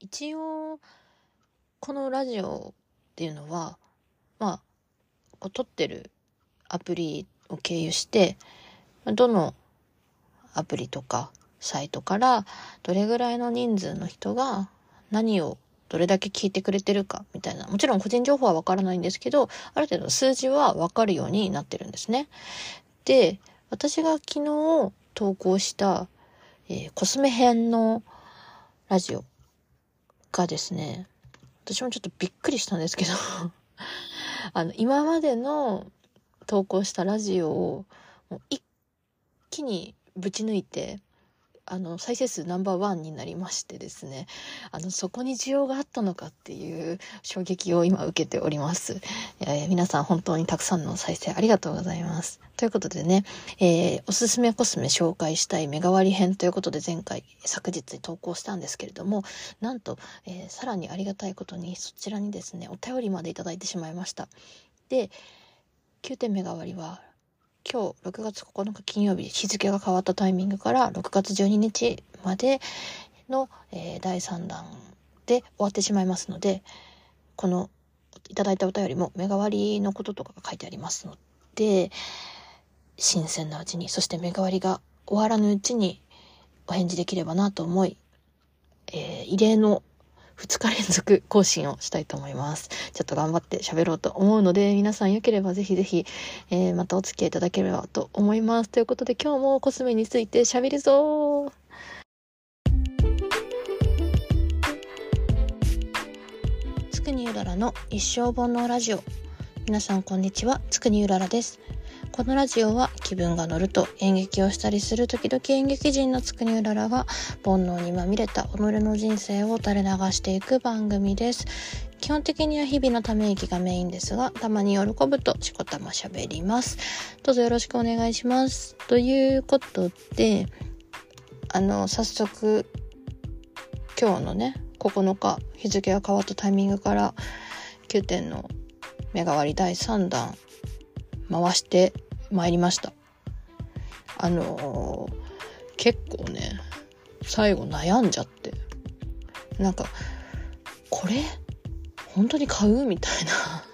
一応このラジオっていうのはまあこう撮ってるアプリを経由してどのアプリとかサイトからどれぐらいの人数の人が何をどれだけ聞いてくれてるかみたいな。もちろん個人情報はわからないんですけど、ある程度数字はわかるようになってるんですね。で、私が昨日投稿した、えー、コスメ編のラジオがですね、私もちょっとびっくりしたんですけど あの、今までの投稿したラジオを一気にぶち抜いて、あの、再生数ナンバーワンになりましてですね、あの、そこに需要があったのかっていう衝撃を今受けております。えー、皆さん本当にたくさんの再生ありがとうございます。ということでね、えー、おすすめコスメ紹介したいメガ割編ということで前回、昨日投稿したんですけれども、なんと、えー、さらにありがたいことにそちらにですね、お便りまでいただいてしまいました。で、9点メガ割は今日6月9日金曜日日付が変わったタイミングから6月12日までの、えー、第3弾で終わってしまいますのでこのいただいたお便りも目代わりのこととかが書いてありますので新鮮なうちにそして目代わりが終わらぬうちにお返事できればなと思い、えー、異例の2日連続更新をしたいと思います。ちょっと頑張って喋ろうと思うので、皆さん良ければぜひぜひ、えー、またお付き合いいただければと思います。ということで今日もコスメについて喋るぞつくにうららの一生本のラジオ。皆さんこんにちは、つくにうららです。このラジオは気分が乗ると演劇をしたりする時々演劇人のつくにうららが煩悩にまみれた己の人生を垂れ流していく番組です。基本的には日々のため息がメインですが、たまに喜ぶとしこたま喋ります。どうぞよろしくお願いします。ということで、あの、早速、今日のね、9日、日付が変わったタイミングから9点の目代わり第3弾回してまいりました。あのー、結構ね、最後悩んじゃって。なんか、これ？本当に買う？みたいな。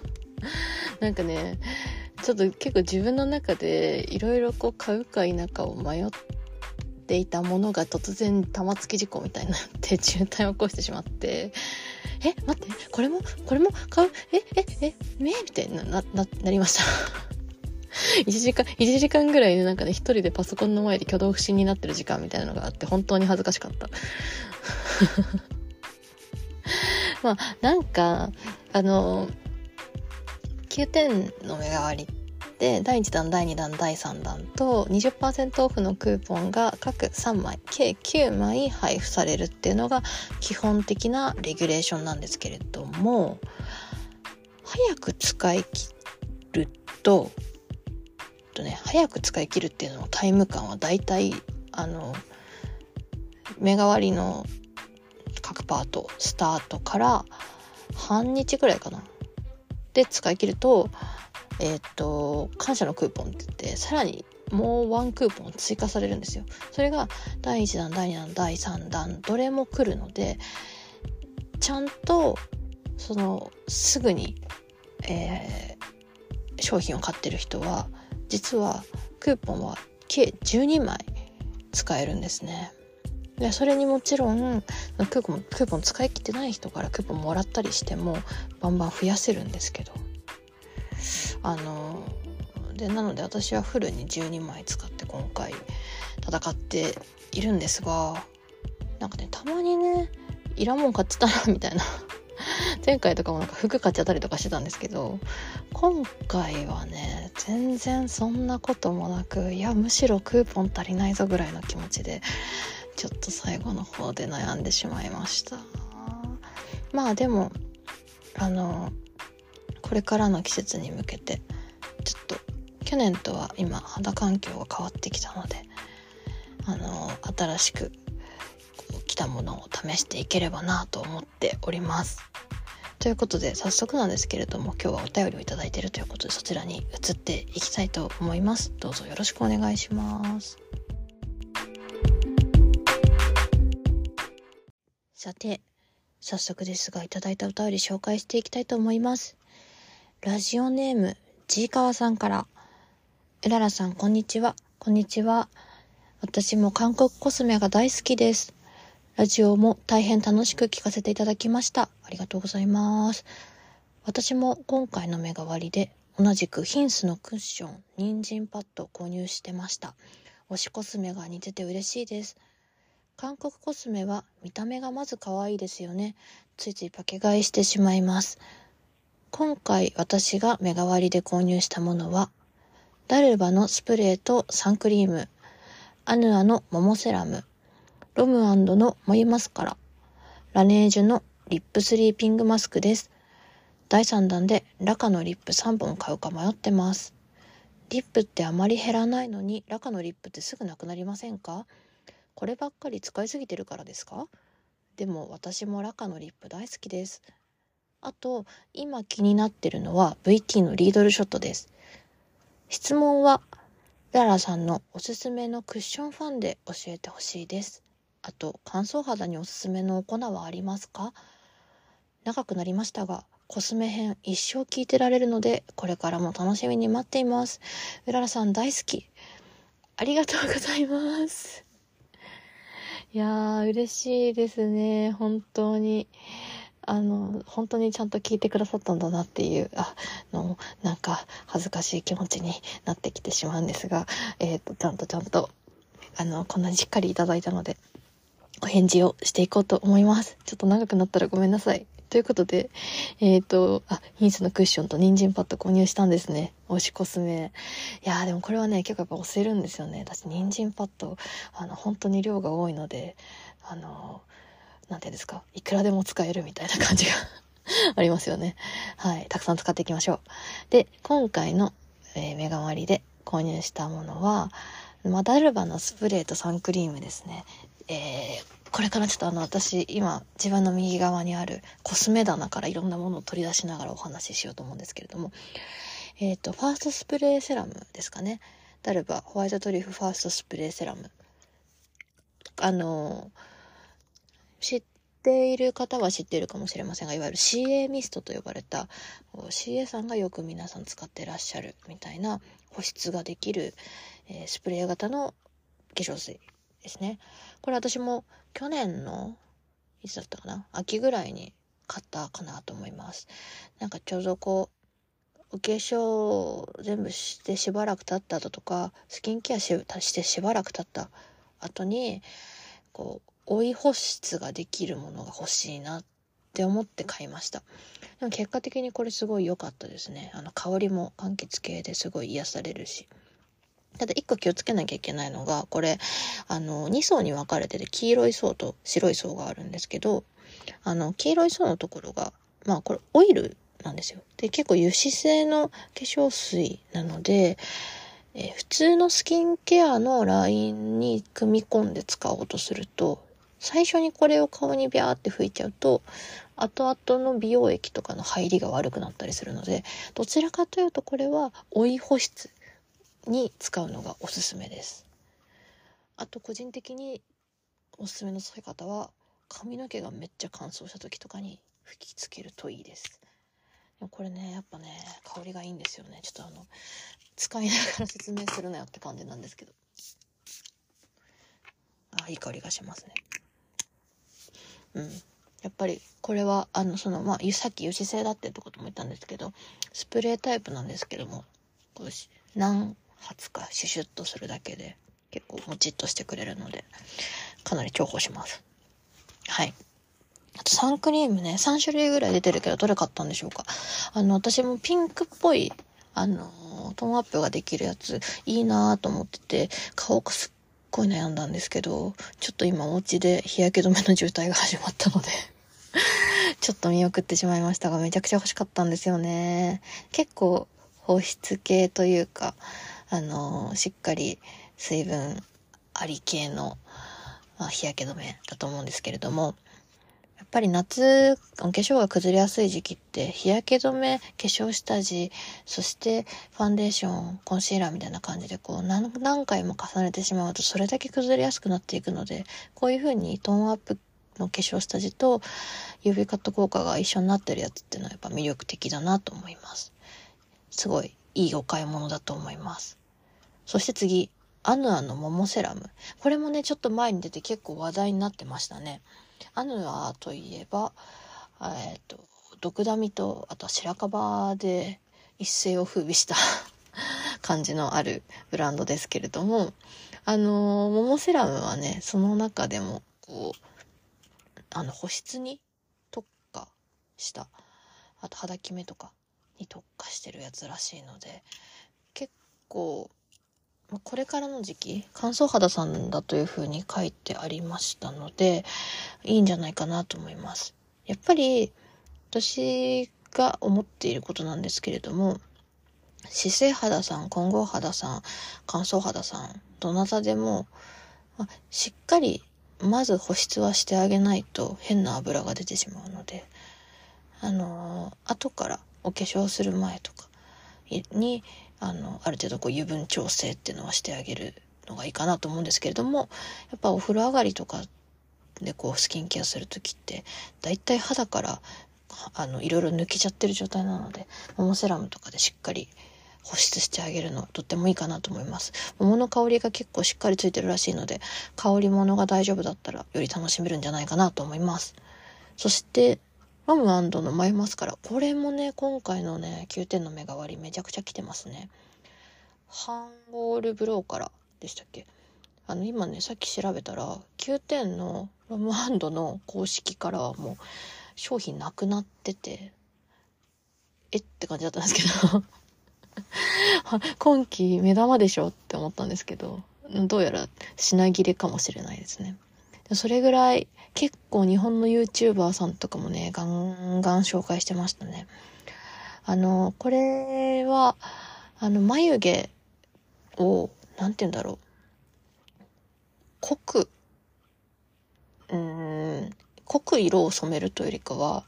なんかね、ちょっと結構自分の中でいろいろこう買うか否かを迷っていたものが突然玉突き事故みたいになって渋滞を起こしてしまって、え、待って、これも、これも買う？え、え、え、めみたいな、な、な、なりました。1時間、1時間ぐらいね、なんかね、一人でパソコンの前で挙動不審になってる時間みたいなのがあって、本当に恥ずかしかった。まあ、なんか、あの、9点の目代わりって第1弾第2弾第3弾と20%オフのクーポンが各3枚計9枚配布されるっていうのが基本的なレギュレーションなんですけれども早く使い切るととね早く使い切るっていうののタイム感はだいたいあの目代わりの各パートスタートから半日ぐらいかな。で使い切るとえっ、と感謝のクーポンって言ってさらにもうワンクーポン追加されるんですよ。それが第1弾第2弾第3弾どれも来るのでちゃんとそのすぐに、えー、商品を買ってる人は実はクーポンは計12枚使えるんですね。でそれにもちろんクーポンクーポン使い切ってない人からクーポンもらったりしてもバンバン増やせるんですけどあのでなので私はフルに12枚使って今回戦っているんですがなんかねたまにねいらんもん買ってたなみたいな前回とかもなんか服買っちゃったりとかしてたんですけど今回はね全然そんなこともなくいやむしろクーポン足りないぞぐらいの気持ちでちょっと最後の方で悩んでしまいましたまあでもあのこれからの季節に向けてちょっと去年とは今肌環境が変わってきたのであの新しく来たものを試していければなと思っております。ということで早速なんですけれども今日はお便りを頂いているということでそちらに移っていきたいと思います。どうぞよろしくお願いします。さて早速ですが、いただいたお便り紹介していきたいと思います。ラジオネーム、ちいかわさんから。うららさん、こんにちは。こんにちは。私も韓国コスメが大好きです。ラジオも大変楽しく聞かせていただきました。ありがとうございます。私も今回の目代わりで同じくヒンスのクッション、人参パッドを購入してました。推しコスメが似てて嬉しいです。韓国コスメは見た目がまず可愛いですよね。ついついパケ買いしてしまいます。今回私が目代わりで購入したものは、ダルバのスプレーとサンクリーム、アヌアのモモセラム、ロムのモイマスカラ、ラネージュのリップスリーピングマスクです。第3弾でラカのリップ3本買うか迷ってます。リップってあまり減らないのに、ラカのリップってすぐなくなりませんか？こればっかり使いすぎてるからですか？でも私もラカのリップ大好きです。あと、今気になってるのは VT のリードルショットです。質問は、ララさんのおすすめのクッションファンで教えてほしいです。あと、乾燥肌におすすめのお粉はありますか？長くなりましたが、コスメ編一生聞いてられるので、これからも楽しみに待っています。うららさん大好き。ありがとうございます。いやー、嬉しいですね。本当に。あの、本当にちゃんと聞いてくださったんだなっていう、あの、なんか恥ずかしい気持ちになってきてしまうんですが、えっ、ー、と、ちゃんとちゃんと、あの、こんなにしっかりいただいたので、お返事をしていこうと思います。ちょっと長くなったらごめんなさい。ということで、えっ、ー、と、あ、ヒンスのクッションと人参パッド購入したんですね。推しコスメ。いやーでもこれはね、結構やっぱ押せるんですよね。私、人参パッド、あの、本当に量が多いので、あの、なんていうんですか、いくらでも使えるみたいな感じが ありますよね。はい。たくさん使っていきましょう。で、今回の、えー、メガ割りで購入したものは、マダルバのスプレーとサンクリームですね。えー、これからちょっとあの私今自分の右側にあるコスメ棚からいろんなものを取り出しながらお話ししようと思うんですけれども、えっ、ー、と、ファーストスプレーセラムですかね。ダルバホワイトトリュフファーストスプレーセラム。あの、知っている方は知っているかもしれませんが、いわゆる CA ミストと呼ばれた、CA さんがよく皆さん使ってらっしゃるみたいな保湿ができる、えー、スプレー型の化粧水ですね。これ私も去年の、いつだったかな？秋ぐらいに買ったかなと思います。なんかちょうどこう、お化粧全部してしばらく経った後とか、スキンケアししてしばらく経った後に、こう、追い保湿ができるものが欲しいなって思って買いました。でも結果的にこれすごい良かったですね。あの香りも柑橘系ですごい癒されるし。ただ一個気をつけなきゃいけないのが、これ、あの、2層に分かれてて、黄色い層と白い層があるんですけど、あの、黄色い層のところが、まあこれオイルなんですよ。で、結構油脂性の化粧水なので、え普通のスキンケアのラインに組み込んで使おうとすると、最初にこれを顔にビャーって拭いちゃうと、後々の美容液とかの入りが悪くなったりするので、どちらかというとこれは追い保湿に使うのがおすすめです。あと個人的におすすめの使い方は髪の毛がめっちゃ乾燥した時とかに吹きつけるといいです。でもこれね、やっぱね、香りがいいんですよね。ちょっとあの、使いながら説明するなよって感じなんですけど。あ、いい香りがしますね。うん。やっぱりこれはあのそのまあさっき油脂性だってってことも言ったんですけどスプレータイプなんですけどもこう何発かシュシュッとするだけで結構もちっとしてくれるのでかなり重宝します。はい。あとサンクリームね、3種類ぐらい出てるけど、どれ買ったんでしょうか。あの、私もピンクっぽい、あの、トーンアップができるやつ、いいなぁと思ってて、買おうかすっごい悩んだんですけど、ちょっと今お家で日焼け止めの渋滞が始まったので ちょっと見送ってしまいましたが、めちゃくちゃ欲しかったんですよね。結構保湿系というか、あの、しっかり水分あり系の、まあ、日焼け止めだと思うんですけれども、やっぱり夏、お化粧が崩れやすい時期って、日焼け止め、化粧下地、そしてファンデーション、コンシーラーみたいな感じで、こう何、何回も重ねてしまうと、それだけ崩れやすくなっていくので、こういう風にトーンアップの化粧下地と UV カット効果が一緒になってるやつっていうのはやっぱ魅力的だなと思います。すごいいいお買い物だと思います。そして次、アヌアのモモセラム。これもね、ちょっと前に出て結構話題になってましたね。アヌアといえば、えっ、ー、と、毒ダミと、あとは白樺で一世を風靡した 感じのあるブランドですけれども、あの、モモセラムはね、その中でも、こう、あの、保湿に特化した、あと肌決めとかに特化してるやつらしいので、結構、これからの時期、乾燥肌さんだというふうに書いてありましたので、いいんじゃないかなと思います。やっぱり、私が思っていることなんですけれども、姿勢肌さん、混合肌さん、乾燥肌さん、どなたでも、ましっかりまず保湿はしてあげないと変な油が出てしまうので、あのー、後からお化粧する前とかに、あの、ある程度こう油分調整っていうのはしてあげるのがいいかなと思うんですけれども、やっぱお風呂上がりとかでこうスキンケアする時って、だいたい肌からあの、いろいろ抜けちゃってる状態なので、モモセラムとかでしっかり保湿してあげるのとってもいいかなと思います。桃の香りが結構しっかりついてるらしいので、香り物が大丈夫だったらより楽しめるんじゃないかなと思います。そして、ロムアンドのマイマスカラ。これもね、今回のね、9点の目代わりめちゃくちゃ来てますね。ハンゴールブローからでしたっけ？あの、今ね、さっき調べたら、9点のロムハンドの公式からはもう、商品なくなってて、えって感じだったんですけど 今季目玉でしょって思ったんですけど、どうやら品切れかもしれないですね。それぐらい結構日本の YouTuber さんとかもね、ガンガン紹介してましたね。あの、これは、あの、眉毛を、なんて言うんだろう。濃く、うん、濃く色を染めるというよりかは、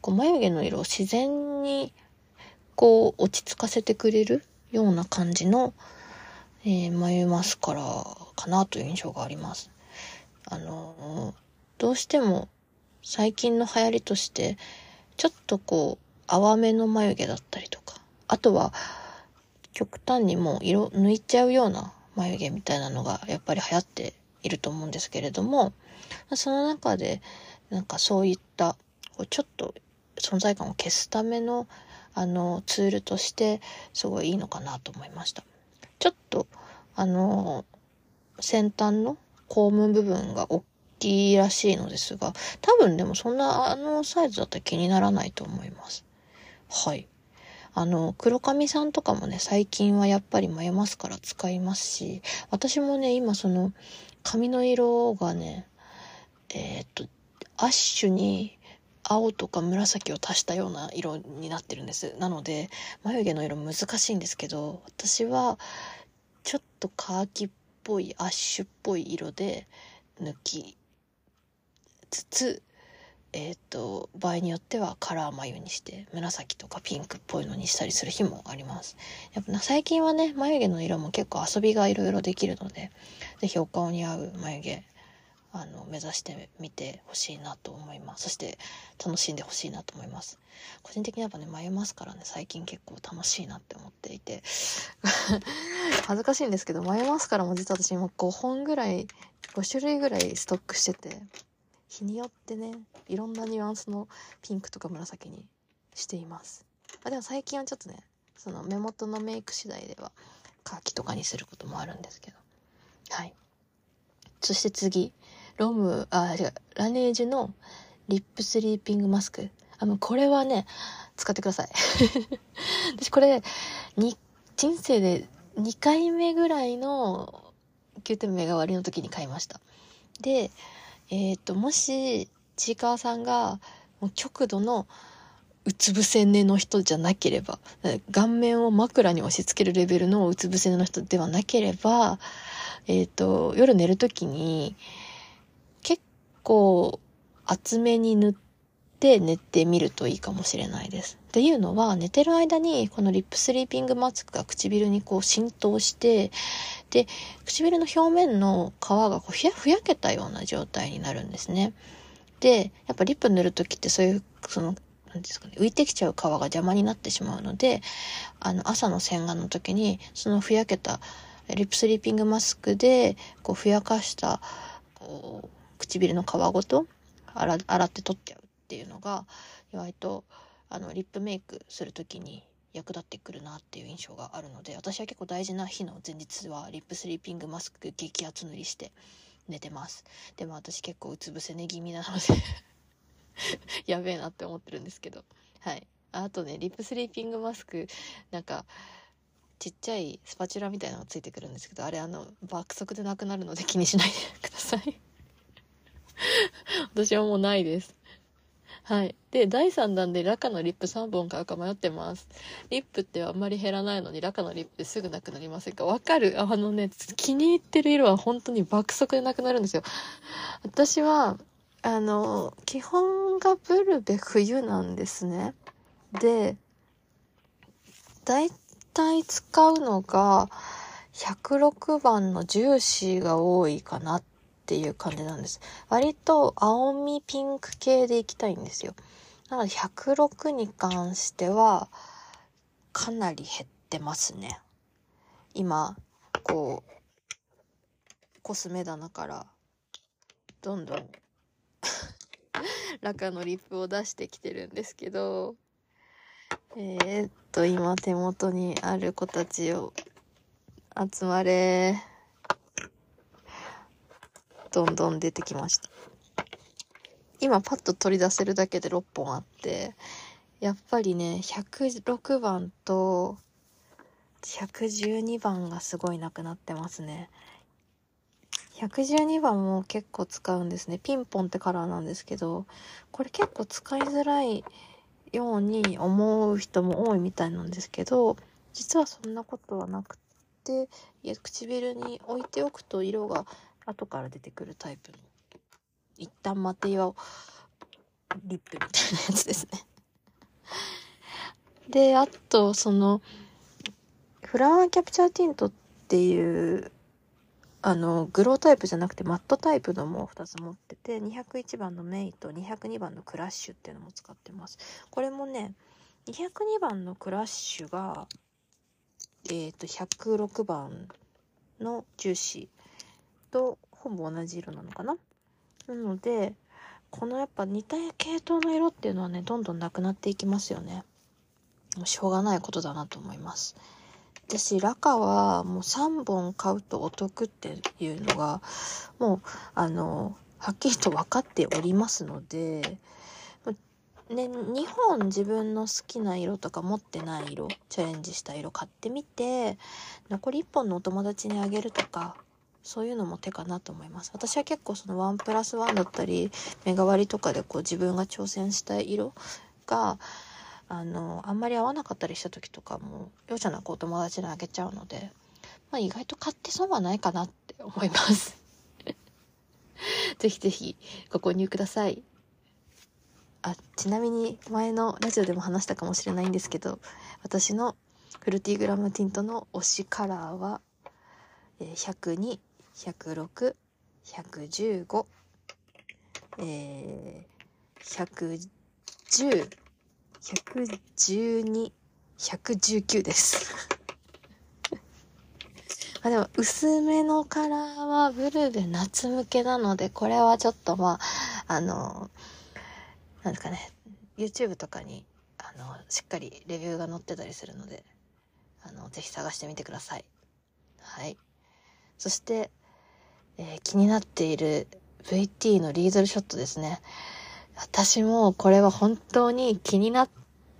こう眉毛の色を自然にこう落ち着かせてくれるような感じの、えー、眉マスカラかなという印象があります。あの、どうしても最近の流行りとして、ちょっとこう、淡めの眉毛だったりとか、あとは、極端にもう色抜いちゃうような眉毛みたいなのがやっぱり流行っていると思うんですけれども、その中で、なんかそういった、ちょっと存在感を消すための、あの、ツールとして、すごいいいのかなと思いました。ちょっと、あの、先端のコーム部分が大きいらしいのですが、多分でもそんなあのサイズだったら気にならないと思います。はい。あの、黒髪さんとかもね、最近はやっぱり眉マスカラ使いますし、私もね、今その、髪の色がね、えー、っと、アッシュに青とか紫を足したような色になってるんです。なので、眉毛の色難しいんですけど、私はちょっとカーキっぽい、アッシュっぽい色で抜きつつ、えっ、ー、と、場合によってはカラー眉にして、紫とかピンクっぽいのにしたりする日もあります。やっぱ最近はね、眉毛の色も結構遊びがいろいろできるので、是非お顔に合う眉毛あの、目指してみてほしいなと思います。そして楽しんでほしいなと思います。個人的にやっぱね、眉マスカラね、最近結構楽しいなって思っていて 恥ずかしいんですけど、眉マスカラも実は私今5本ぐらい、5種類ぐらいストックしてて、日によってね、いろんなニュアンスのピンクとか紫にしています。あでも最近はちょっとね、その目元のメイク次第では、カーキとかにすることもあるんですけど。はい。そして次。ロム、あ、違う、ラネージュのリップスリーピングマスク。あの、これはね、使ってください。私これ、に、人生で2回目ぐらいの9点目が終わりの時に買いました。で、えっ、と、もし、ちいかわさんが、もう極度のうつ伏せ寝の人じゃなければ、顔面を枕に押し付けるレベルのうつ伏せ寝の人ではなければ、えっ、ー、と、夜寝るときに、構厚めに塗って寝てみるといいかもしれないです。っていうのは、寝てる間にこのリップスリーピングマスクが唇にこう浸透して、で、唇の表面の皮がこうふやふやけたような状態になるんですね。で、やっぱリップ塗るときってそういう、その、なんですかね、浮いてきちゃう皮が邪魔になってしまうので、あの、朝の洗顔の時に、そのふやけたリップスリーピングマスクで、こう、ふやかした、こう、唇の皮ごと洗洗って取っちゃうっていうのが、意外と、あの、リップメイクする時に役立ってくるなっていう印象があるので、私は結構大事な日の前日は、リップスリーピングマスク激圧塗りして寝てます。でも私結構うつ伏せ寝気味なので やべえなって思ってるんですけど。はい。あとね、リップスリーピングマスク、なんか、ちっちゃいスパチュラみたいなのがついてくるんですけど、あれあの、爆速でなくなるので気にしないでください 私はもうないです。はい。で、第3弾でラカのリップ3本買うか迷ってます。リップってあんまり減らないのに、ラカのリップですぐなくなりませんか？わかる？あのね、気に入ってる色は本当に爆速でなくなるんですよ。私は、あの、基本がブルベ冬なんですね。で、だいたい使うのが、106番のジューシーが多いかなっていう感じなんです。割と青みピンク系でいきたいんですよ。なので106に関しては、かなり減ってますね。今、こう、コスメ棚から、どんどんラカのリップを出してきてるんですけど、えー、っと、今手元にある子たちを集まれ。どんどん出てきました。今パッと取り出せるだけで6本あって、やっぱりね、106番と112番がすごいなくなってますね。112番も結構使うんですね。ピンポンってカラーなんですけど、これ結構使いづらいように思う人も多いみたいなんですけど、実はそんなことはなくて、唇に置いておくと色が後から出てくるタイプの、一旦待てよ、リップみたいなやつですね。で、あと、その、フラワーキャプチャーティントっていうあの、グロータイプじゃなくてマットタイプのも2つ持ってて、201番のメイと202番のクラッシュっていうのも使ってます。これもね、202番のクラッシュが、えっ、ー、と、106番のジューシーとほぼ同じ色なのかな？なので、このやっぱ似た系統の色っていうのはね、どんどんなくなっていきますよね。もうしょうがないことだなと思います。私、ラカはもう3本買うとお得っていうのが、もう、あの、はっきりと分かっておりますので、ね、2本自分の好きな色とか持ってない色、チャレンジした色買ってみて、残り1本のお友達にあげるとか、そういうのも手かなと思います。私は結構そのワンプラスワンだったり、目代わりとかでこう自分が挑戦したい色が、あの、あんまり合わなかったりした時とかも、容赦なくお友達にあげちゃうので、まあ意外と買って損はないかなって思います。ぜひぜひご購入ください。あ、ちなみに前のラジオでも話したかもしれないんですけど、私のフルティグラムティントの推しカラーは、102、106、115、えー、110、112、119です。あでも、薄めのカラーはブルベ夏向けなので、これはちょっとまあ、あの、なんですかね、YouTube とかに、あの、しっかりレビューが載ってたりするので、あの、ぜひ探してみてください。はい。そして、えー、気になっている VT のリードルショットですね。私もこれは本当に気になっ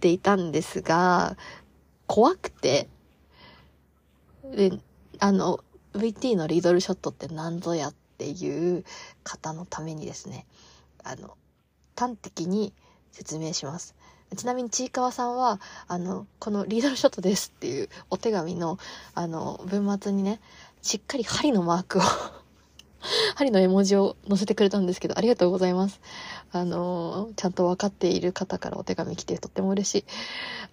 ていたんですが、怖くて、で、あの、VT のリードルショットって何ぞやっていう方のためにですね、あの、端的に説明します。ちなみにちいかわさんは、あの、このリードルショットですっていうお手紙の、あの、文末にね、しっかり針のマークを 針の絵文字を載せてくれたんですけど、ありがとうございます。あのちゃんと分かっている方からお手紙来てとっても嬉しい。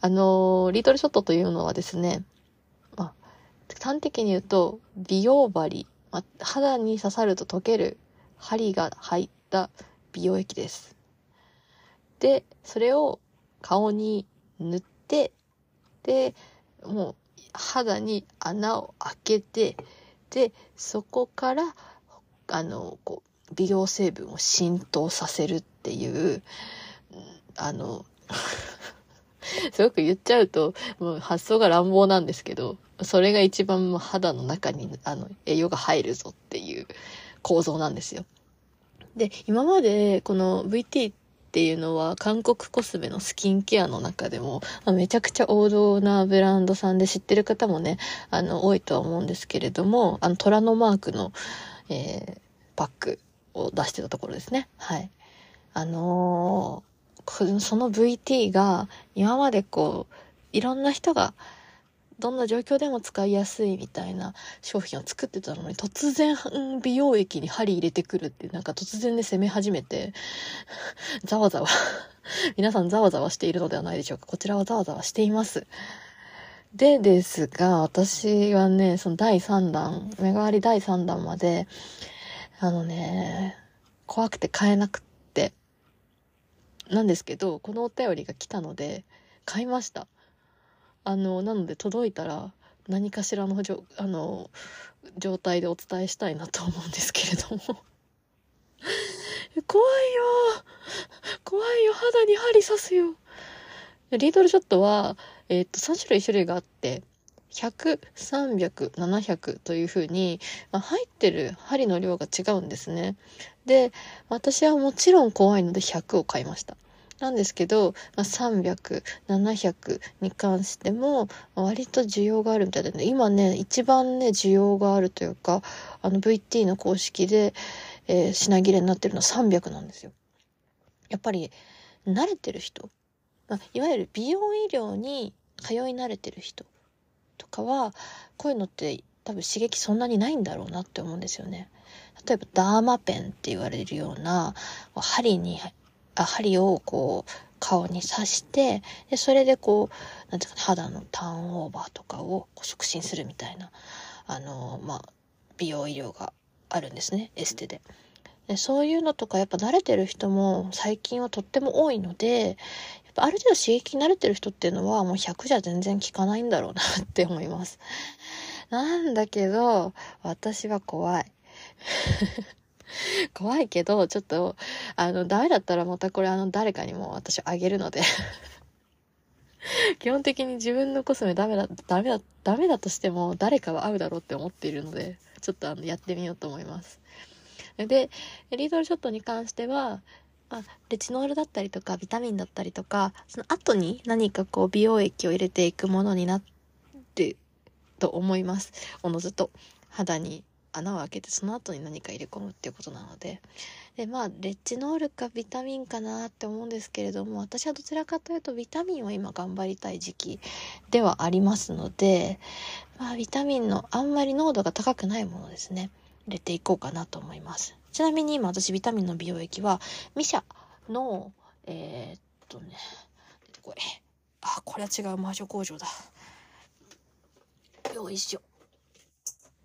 あのリトルショットというのはですね、まあ、端的に言うと、美容針、まあ、肌に刺さると溶ける針が入った美容液です。で、それを顔に塗って、で、もう肌に穴を開けて、で、そこから、あの、こう、美容成分を浸透させるっていう、あの、すごく言っちゃうと、もう発想が乱暴なんですけど、それが一番もう肌の中にあの栄養が入るぞっていう構造なんですよ。で、今までこの VT っていうのは韓国コスメのスキンケアの中でも、まあ、めちゃくちゃ王道なブランドさんで知ってる方もね、あの、多いとは思うんですけれども、あの、虎のマークの、えー、バッグを出してたところですね。はい。あのー、その VT が今までこう、いろんな人がどんな状況でも使いやすいみたいな商品を作ってたのに、突然、美容液に針入れてくるって、なんか突然で攻め始めて、ざわざわ 皆さんざわざわしているのではないでしょうか。こちらはざわざわしています。でですが、私はね、その第3弾、目代わり第3弾まで、あのね、怖くて買えなくって、なんですけど、このお便りが来たので、買いました。あの、なので届いたら何かしらのじょあの状態でお伝えしたいなと思うんですけれども。怖いよ。怖いよ。肌に針刺すよ。リードルショットは、えっ、と、3種類種類があって、100、300、700というふうに、まあ、入ってる針の量が違うんですね。で、私はもちろん怖いので100を買いました。なんですけど、まあ、300、700に関しても、割と需要があるみたいでね、今ね、一番ね、需要があるというか、あの VT の公式で、えー、品切れになってるのは300なんですよ。やっぱり、慣れてる人、まあ、いわゆる美容医療に通い慣れてる人とかは、こういうのって多分刺激そんなにないんだろうなって思うんですよね。例えばダーマペンって言われるような針に針をこう顔に刺してでそれでこうなんていうか肌のターンオーバーとかを促進するみたいなあのまあ美容医療があるんですねエステで。でそういうのとかやっぱ慣れてる人も最近はとっても多いのでぱある程度刺激に慣れてる人っていうのはもう100じゃ全然効かないんだろうなって思います。なんだけど私は怖い。怖いけど、ちょっと、あの、ダメだったらまたこれあの、誰かにも私あげるので 基本的に自分のコスメダメだ、ダメだ、ダメだとしても誰かは合うだろうって思っているので、ちょっとあの、やってみようと思います。で、リードルショットに関しては、あ、レチノールだったりとか、ビタミンだったりとか、その後に何かこう、美容液を入れていくものになってと思います。おのずと肌に穴を開けてその後に何か入れ込むっていうことなので。でまあレチノールかビタミンかなって思うんですけれども私はどちらかというとビタミンを今頑張りたい時期ではありますので、まあ、ビタミンのあんまり濃度が高くないものですね。入れていこうかなと思います。ちなみに今私ビタミンの美容液はミシャのえー、っとね出てこいあこれは違う魔女工場だよいしょ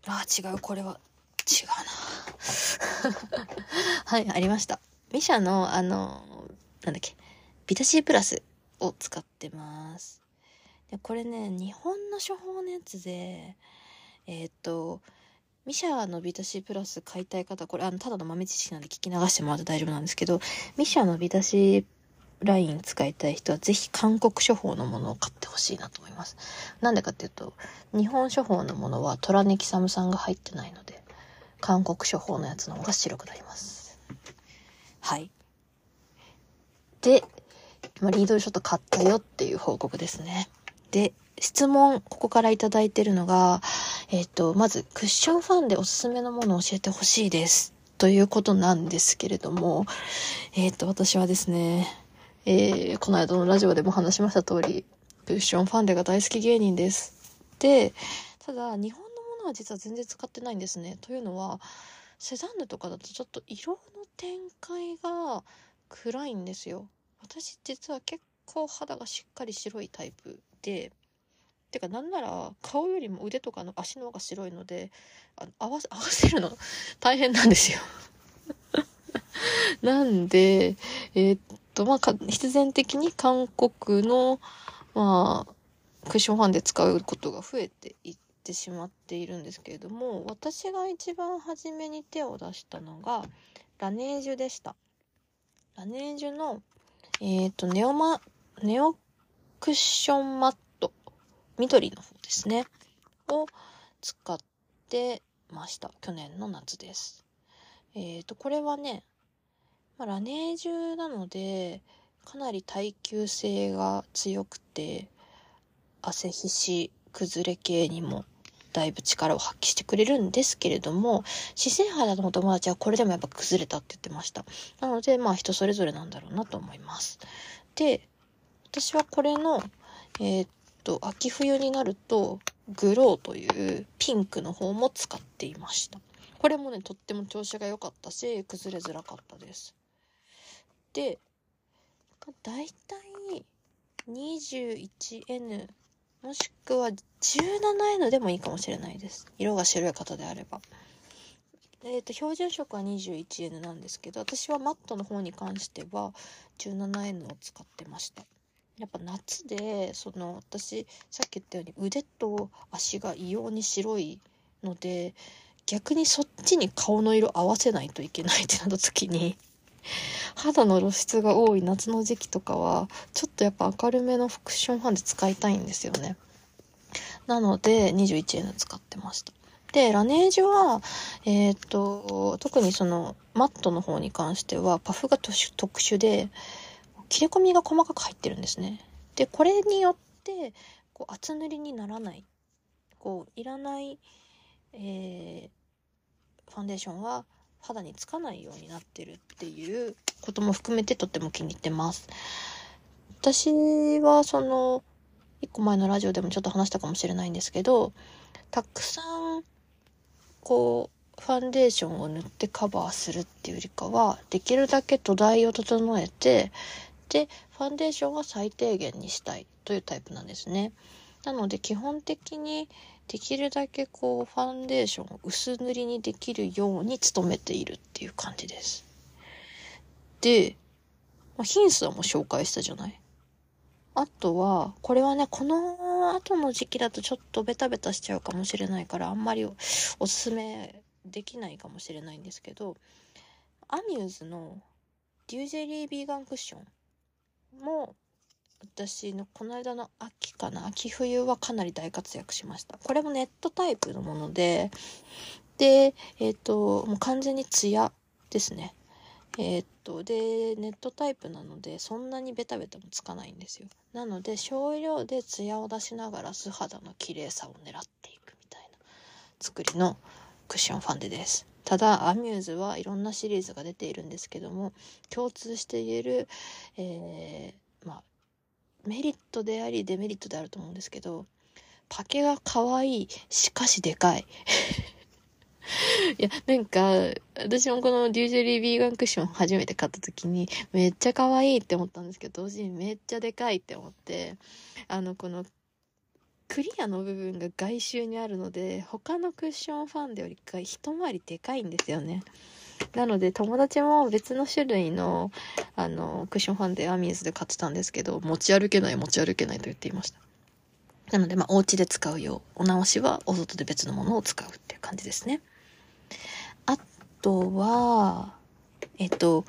あ、違う、これは、違うな。はい、ありました。ミシャの、あの、なんだっけ、ビタシープラスを使ってます。でこれね、日本の処方のやつで、えっ、と、ミシャのビタシープラス買いたい方、これ、あの、ただの豆知識なんで聞き流してもらって大丈夫なんですけど、ミシャのビタシーライン使いたい人はぜひ韓国処方のものを買ってほしいなと思います。なんでかっていうと、日本処方のものはトラネキサム酸が入ってないので、韓国処方のやつの方が白くなります。はい。で、まあ、リードルショット買ったよっていう報告ですね。で、質問、ここからいただいてるのが、えっ、と、まず、クッションファンでおすすめのものを教えてほしいです。ということなんですけれども、えっ、と、私はですね、えー、この間のラジオでも話しました通り、クッションファンデが大好き芸人です。で、ただ、日本のものは実は全然使ってないんですね。というのは、セザンヌとかだとちょっと色の展開が暗いんですよ。私実は結構肌がしっかり白いタイプで、てかなんなら顔よりも腕とかの足の方が白いので、あの合わせ 合わせるの大変なんですよ。なんで、えー、っと、まあ、必然的に韓国の、まあ、クッションファンで使うことが増えていってしまっているんですけれども、私が一番初めに手を出したのが、ラネージュでした。ラネージュの、えっ、と、ネオマ、ネオクッションマッ、緑の方ですね、を使ってました。去年の夏です。えっ、ー、と、これはね、まあ、ラネージュなので、かなり耐久性が強くて、汗皮脂崩れ系にもだいぶ力を発揮してくれるんですけれども、姿勢肌のお友達はこれでもやっぱ崩れたって言ってました。なので、まあ人それぞれなんだろうなと思います。で、私はこれの、えー、っと、秋冬になると、グローというピンクの方も使っていました。これもね、とっても調子が良かったし、崩れづらかったです。で、だいたい 21N もしくは 17N でもいいかもしれないです。色が白い方であれば。えっ、ー、と、標準色は 21N なんですけど、私はマットの方に関しては 17N を使ってました。やっぱ夏で、その私、さっき言ったように腕と足が異様に白いので、逆にそっちに顔の色合わせないといけないってなった時に肌の露出が多い夏の時期とかは、ちょっとやっぱ明るめのフクションファンで使いたいんですよね。なので、21N 使ってました。で、ラネージュは、えっ、と、特にその、マットの方に関しては、パフが特殊で、切れ込みが細かく入ってるんですね。で、これによって、こう、厚塗りにならない。こう、いらない、えー、ファンデーションは、肌につかないようになってるっていうことも含めてとっても気に入ってます。私はその、一個前のラジオでもちょっと話したかもしれないんですけど、たくさん、こう、ファンデーションを塗ってカバーするっていうよりかは、できるだけ土台を整えて、で、ファンデーションは最低限にしたいというタイプなんですね。なので基本的にできるだけこうファンデーションを薄塗りにできるように努めているっていう感じです。で、まあ、ヒンスはもう紹介したじゃない。あとは、これはね、この後の時期だとちょっとベタベタしちゃうかもしれないから、あんまりおすすめできないかもしれないんですけど、アミューズのデュージェリービーガンクッションも私のこの間の秋かな秋冬はかなり大活躍しました。これもネットタイプのものででえっ、ー、ともう完全にツヤですね。えっ、とでネットタイプなのでそんなにベタベタもつかないんですよ。なので少量でツヤを出しながら素肌の綺麗さを狙っていくみたいな作りのクッションファンデです。ただアミューズはいろんなシリーズが出ているんですけども共通して言える、えー、まあメリットでありデメリットであると思うんですけど、パケが可愛い、しかしでかい。いや、なんか、私もこのデュージェリービーガンクッション初めて買った時に、めっちゃ可愛いって思ったんですけど、同時にめっちゃでかいって思って、あの、この、クリアの部分が外周にあるので、他のクッションファンデよりか一回りでかいんですよね。なので友達も別の種類のあのクッションファンデアミーズで買ってたんですけど持ち歩けない持ち歩けないと言っていましたなのでまあお家で使うようお直しはお外で別のものを使うっていう感じですねあとはえっと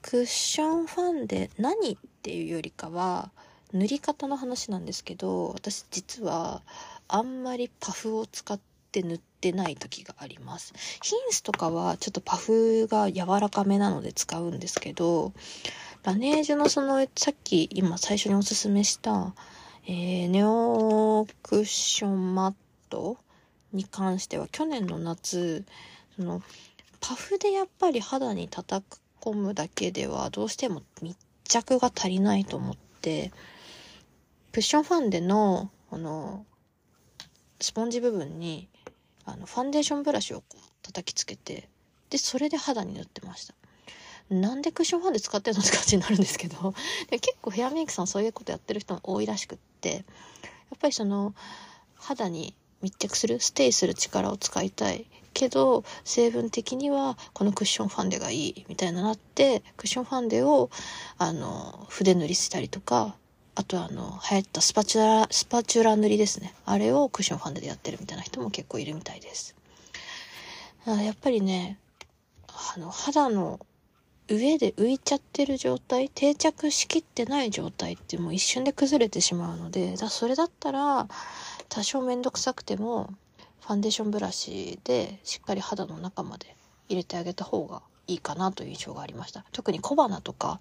クッションファンデ何っていうよりかは塗り方の話なんですけど私実はあんまりパフを使って塗ってない時があります。ヒンスとかはちょっとパフが柔らかめなので使うんですけど、ラネージュのその、さっき今最初におすすめした、えー、ネオクッションマットに関しては去年の夏、その、パフでやっぱり肌に叩き込むだけではどうしても密着が足りないと思って、クッションファンデの、あの、スポンジ部分にあの、ファンデーションブラシをこう叩きつけて、で、それで肌に塗ってました。なんでクッションファンデ使ってるのって感じになるんですけど、で結構ヘアメイクさんそういうことやってる人も多いらしくって、やっぱりその、肌に密着する、ステイする力を使いたいけど成分的にはこのクッションファンデがいいみたいななってクッションファンデをあの筆塗りしたりとかあとはあの流行ったスパチュラスパチュラ塗りですね。あれをクッションファンデでやってるみたいな人も結構いるみたいです。やっぱりねあの肌の上で浮いちゃってる状態定着しきってない状態ってもう一瞬で崩れてしまうのでだそれだったら多少面倒くさくてもファンデーションブラシでしっかり肌の中まで入れてあげた方がいいかなという印象がありました。特に小鼻とか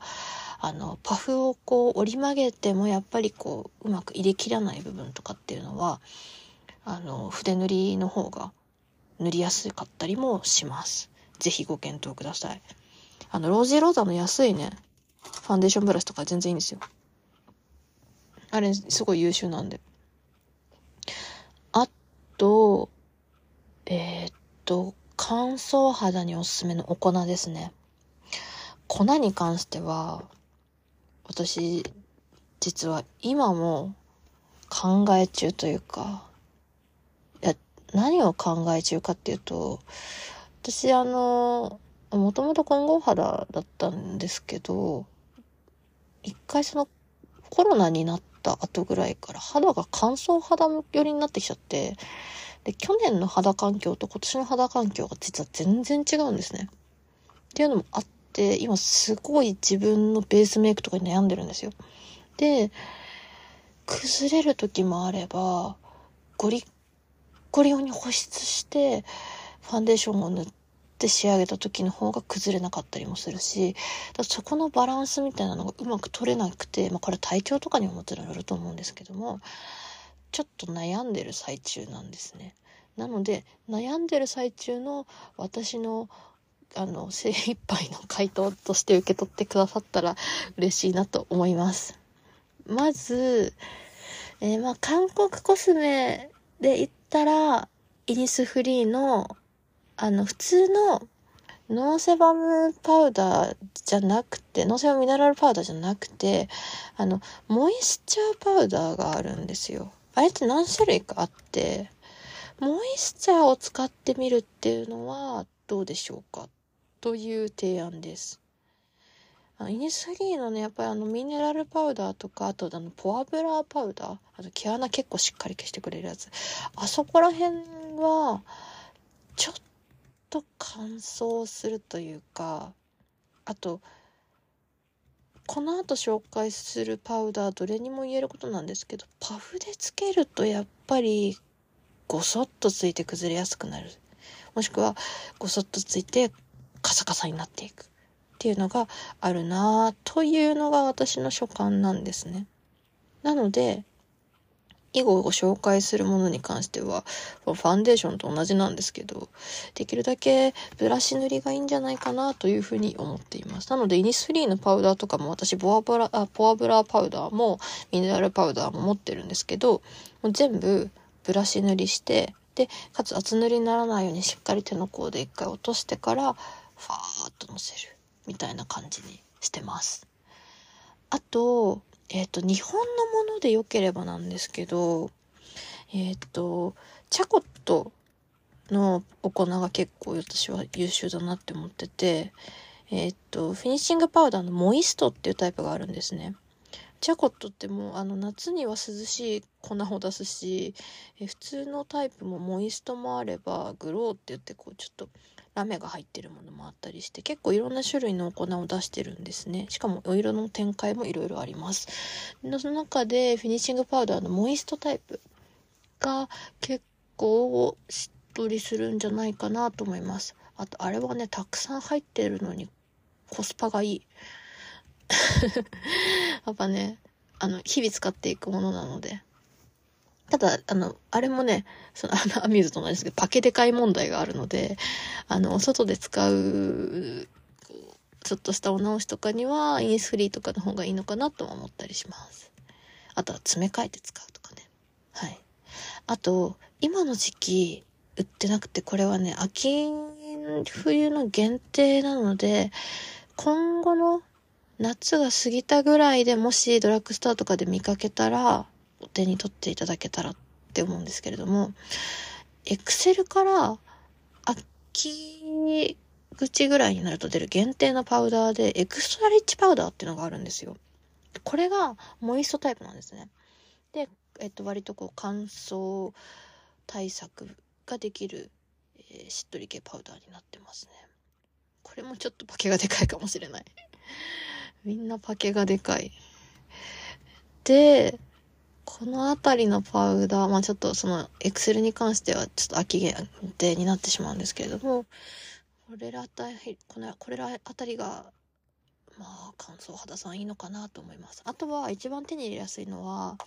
あのパフをこう折り曲げてもやっぱりこううまく入れきらない部分とかっていうのはあの筆塗りの方が塗りやすかったりもします。是非ご検討ください。あのロージーローザの安いね。ファンデーションブラシとか全然いいんですよ。あれすごい優秀なんで。あとえー、っと、乾燥肌におすすめのお粉ですね。粉に関しては、私、実は今も考え中というか、いや、何を考え中かっていうと、私あの、もともと混合肌だったんですけど、一回そのコロナになった後ぐらいから肌が乾燥肌寄りになってきちゃって、で、去年の肌環境と今年の肌環境が実は全然違うんですね。っていうのもあって、今すごい自分のベースメイクとかに悩んでるんですよ。で、崩れる時もあれば、ゴリゴリ用に保湿して、ファンデーションを塗って仕上げた時の方が崩れなかったりもするし、だそこのバランスみたいなのがうまく取れなくて、まあこれ体調とかにももちろんよると思うんですけども、ちょっと悩んでる最中なんですね。なので悩んでる最中の私のあの 精一杯の回答として受け取ってくださったら嬉しいなと思います。まず、えー、まあ韓国コスメで言ったらイニスフリーのあの普通のノーセバムパウダーじゃなくて、ノーセバムミネラルパウダーじゃなくて、あの、モイスチャーパウダーがあるんですよ。あれって何種類かあって、モイスチャーを使ってみるっていうのはどうでしょうか？という提案です。イニスリーのね、やっぱりあのミネラルパウダーとか、あとあのポアブラーパウダー、あと毛穴結構しっかり消してくれるやつ。あそこら辺は、ちょっと乾燥するというか、あと、この後紹介するパウダーどれにも言えることなんですけどパフでつけるとやっぱりごそっとついて崩れやすくなるもしくはごそっとついてカサカサになっていくっていうのがあるなというのが私の所感なんですね。なので以後ご紹介するものに関しては、ファンデーションと同じなんですけど、できるだけブラシ塗りがいいんじゃないかなというふうに思っています。なので、イニスフリーのパウダーとかも私、ボアブラ、あポアブラパウダーも、ミネラルパウダーも持ってるんですけど、もう全部ブラシ塗りして、で、かつ厚塗りにならないようにしっかり手の甲で一回落としてから、ファーっとのせる。みたいな感じにしてます。あと、えっ、ー、と、日本のもので良ければなんですけど、えっ、ー、と、チャコットのお粉が結構私は優秀だなって思ってて、えっ、ー、と、フィニッシングパウダーのモイストっていうタイプがあるんですね。チャコットってもうあの夏には涼しい粉を出すし、え普通のタイプもモイストもあればグローって言ってこうちょっとラメが入ってるものもあったりして結構いろんな種類のお粉を出してるんですね。しかもお色の展開もいろいろあります。その中でフィニッシングパウダーのモイストタイプが結構しっとりするんじゃないかなと思います。あとあれはねたくさん入ってるのにコスパがいい。やっぱねあの日々使っていくものなので。ただ、あの、あれもね、その、あの、アミューズと同じですけど、パケでかい問題があるので、あの、外で使う、ちょっとしたお直しとかには、インスフリーとかの方がいいのかなとも思ったりします。あとは詰め替えて使うとかね。はい。あと、今の時期、売ってなくて、これはね、秋冬の限定なので、今後の夏が過ぎたぐらいでもしドラッグストアとかで見かけたら、手に取っていただけたらって思うんですけれども、エクセルから秋口ぐらいになると出る限定のパウダーで、エクストラリッチパウダーっていうのがあるんですよ。これがモイストタイプなんですね。で、えっと、割とこう乾燥対策ができる、えー、しっとり系パウダーになってますね。これもちょっとパケがでかいかもしれない。みんなパケがでかい。で、この辺りのパウダー、まあちょっとそのエクセルに関してはちょっと秋限定になってしまうんですけれども、これらあたり、この、これらあたりが、まあ乾燥肌さんいいのかなと思います。あとは一番手に入れやすいのは、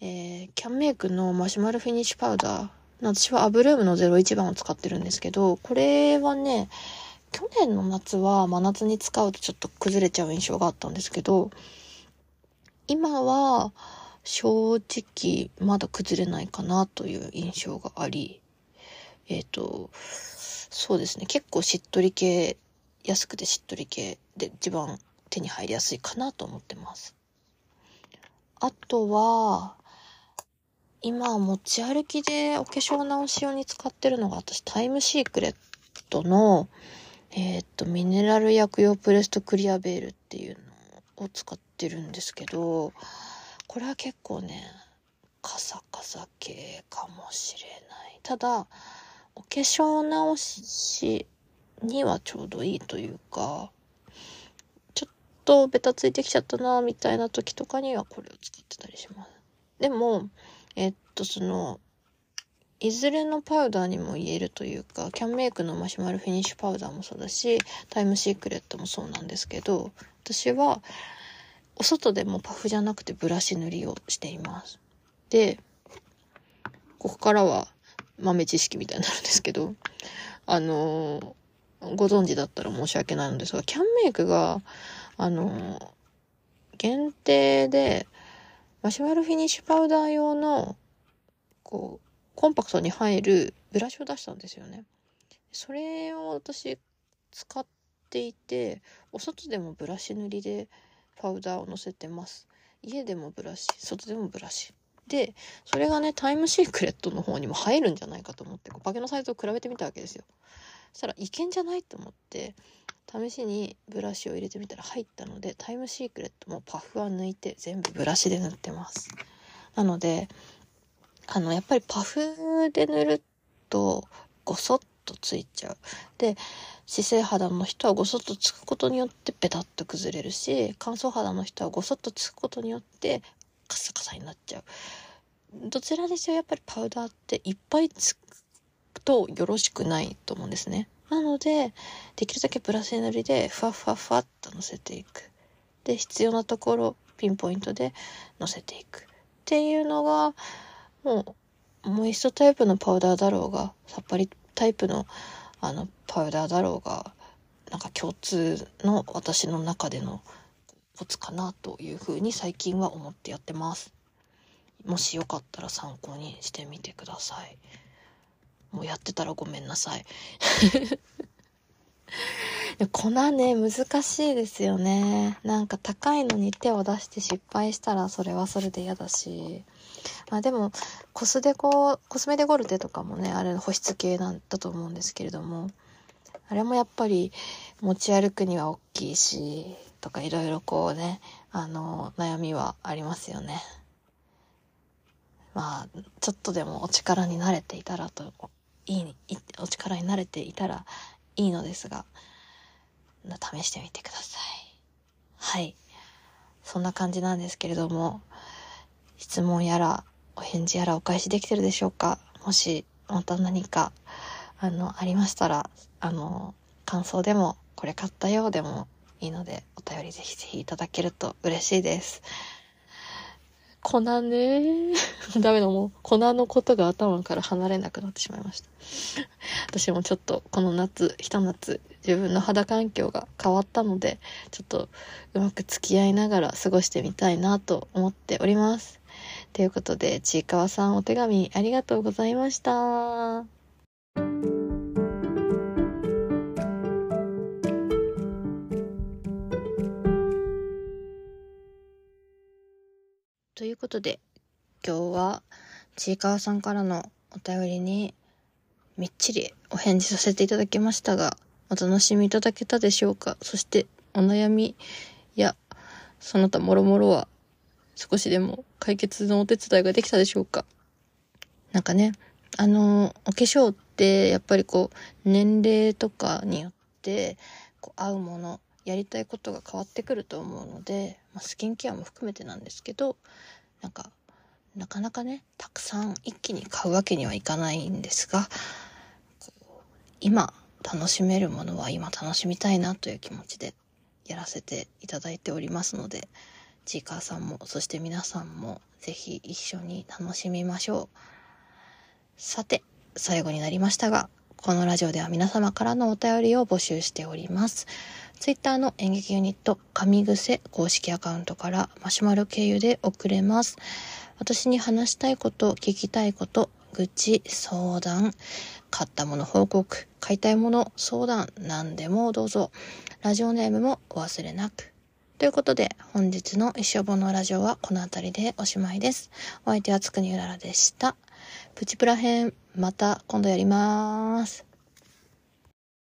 えー、キャンメイクのマシュマロフィニッシュパウダー。私はアブルームの01番を使ってるんですけど、これはね、去年の夏は真夏に使うとちょっと崩れちゃう印象があったんですけど、今は正直まだ崩れないかなという印象があり、えっ、ー、と、そうですね、結構しっとり系、安くてしっとり系で一番手に入りやすいかなと思ってます。あとは、今持ち歩きでお化粧直し用に使ってるのが私タイムシークレットのえー、っと、ミネラル薬用プレストクリアベールっていうのを使ってるんですけど、これは結構ね、カサカサ系かもしれない。ただ、お化粧直しにはちょうどいいというか、ちょっとベタついてきちゃったな、みたいな時とかにはこれを使ってたりします。でも、えっと、その、いずれのパウダーにも言えるというか、キャンメイクのマシュマロフィニッシュパウダーもそうだし、タイムシークレットもそうなんですけど、私は、お外でもパフじゃなくてブラシ塗りをしています。で、ここからは豆知識みたいになるんですけど、あのー、ご存知だったら申し訳ないのですが、キャンメイクが、あのー、限定で、マシュマロフィニッシュパウダー用の、こう、コンパクトに入るブラシを出したんですよね。それを私使っていて、お外でもブラシ塗りでパウダーをのせてます。家でもブラシ、外でもブラシ。で、それがね、タイムシークレットの方にも入るんじゃないかと思って、パケのサイズを比べてみたわけですよ。そしたらいけんじゃないと思って、試しにブラシを入れてみたら入ったので、タイムシークレットもパフは抜いて全部ブラシで塗ってます。なので、あの、やっぱりパフで塗ると、ごそっとついちゃう。で、姿勢肌の人はごそっとつくことによってペタッと崩れるし、乾燥肌の人はごそっとつくことによってカサカサになっちゃう。どちらにせよやっぱりパウダーっていっぱいつくとよろしくないと思うんですね。なので、できるだけブラシ塗りでふわふわふわっと乗せていく。で、必要なところ、ピンポイントで乗せていく。っていうのが、もう、モイストタイプのパウダーだろうが、さっぱりタイプの、あの、パウダーだろうが、なんか共通の私の中でのコツかなというふうに最近は思ってやってます。もしよかったら参考にしてみてください。もうやってたらごめんなさい。粉ね、難しいですよね。なんか高いのに手を出して失敗したらそれはそれで嫌だし。まあでも、コスデコ、コスメデゴルテとかもね、あれ保湿系なんだと思うんですけれども、あれもやっぱり持ち歩くには大きいし、とかいろいろこうね、あの、悩みはありますよね。まあ、ちょっとでもお力になれていたらと、いい、お力になれていたらいいのですが、試してみてください。はい。そんな感じなんですけれども、質問やら、お返事やらお返しできてるでしょうか？もし、また何か、あの、ありましたら、あの、感想でも、これ買ったよでもいいので、お便りぜひぜひいただけると嬉しいです。粉ね ダメだ、もう、粉のことが頭から離れなくなってしまいました。私もちょっと、この夏、ひと夏、自分の肌環境が変わったので、ちょっと、うまく付き合いながら過ごしてみたいなと思っております。ということで、ちいかわさんお手紙ありがとうございました。ということで、今日はちいかわさんからのお便りにみっちりお返事させていただきましたが、お楽しみいただけたでしょうか？そしてお悩みやその他もろもろは少しでも解決のお手伝いができたでしょうか。なんかね、あの、お化粧ってやっぱりこう年齢とかによってこう合うもの、やりたいことが変わってくると思うので、まあ、スキンケアも含めてなんですけど、なんかなかなかね、たくさん一気に買うわけにはいかないんですが、今楽しめるものは今楽しみたいなという気持ちでやらせていただいておりますので、ちいかーさんも、そして皆さんもぜひ一緒に楽しみましょう。さて、最後になりましたが、このラジオでは皆様からのお便りを募集しております。ツイッターの演劇ユニット、神癖公式アカウントからマシュマロ経由で送れます。私に話したいこと、聞きたいこと、愚痴、相談、買ったもの報告、買いたいもの相談、何でもどうぞ。ラジオネームもお忘れなく。ということで、本日の一生本のラジオはこの辺りでおしまいです。お相手はつくにうららでした。プチプラ編、また今度やります。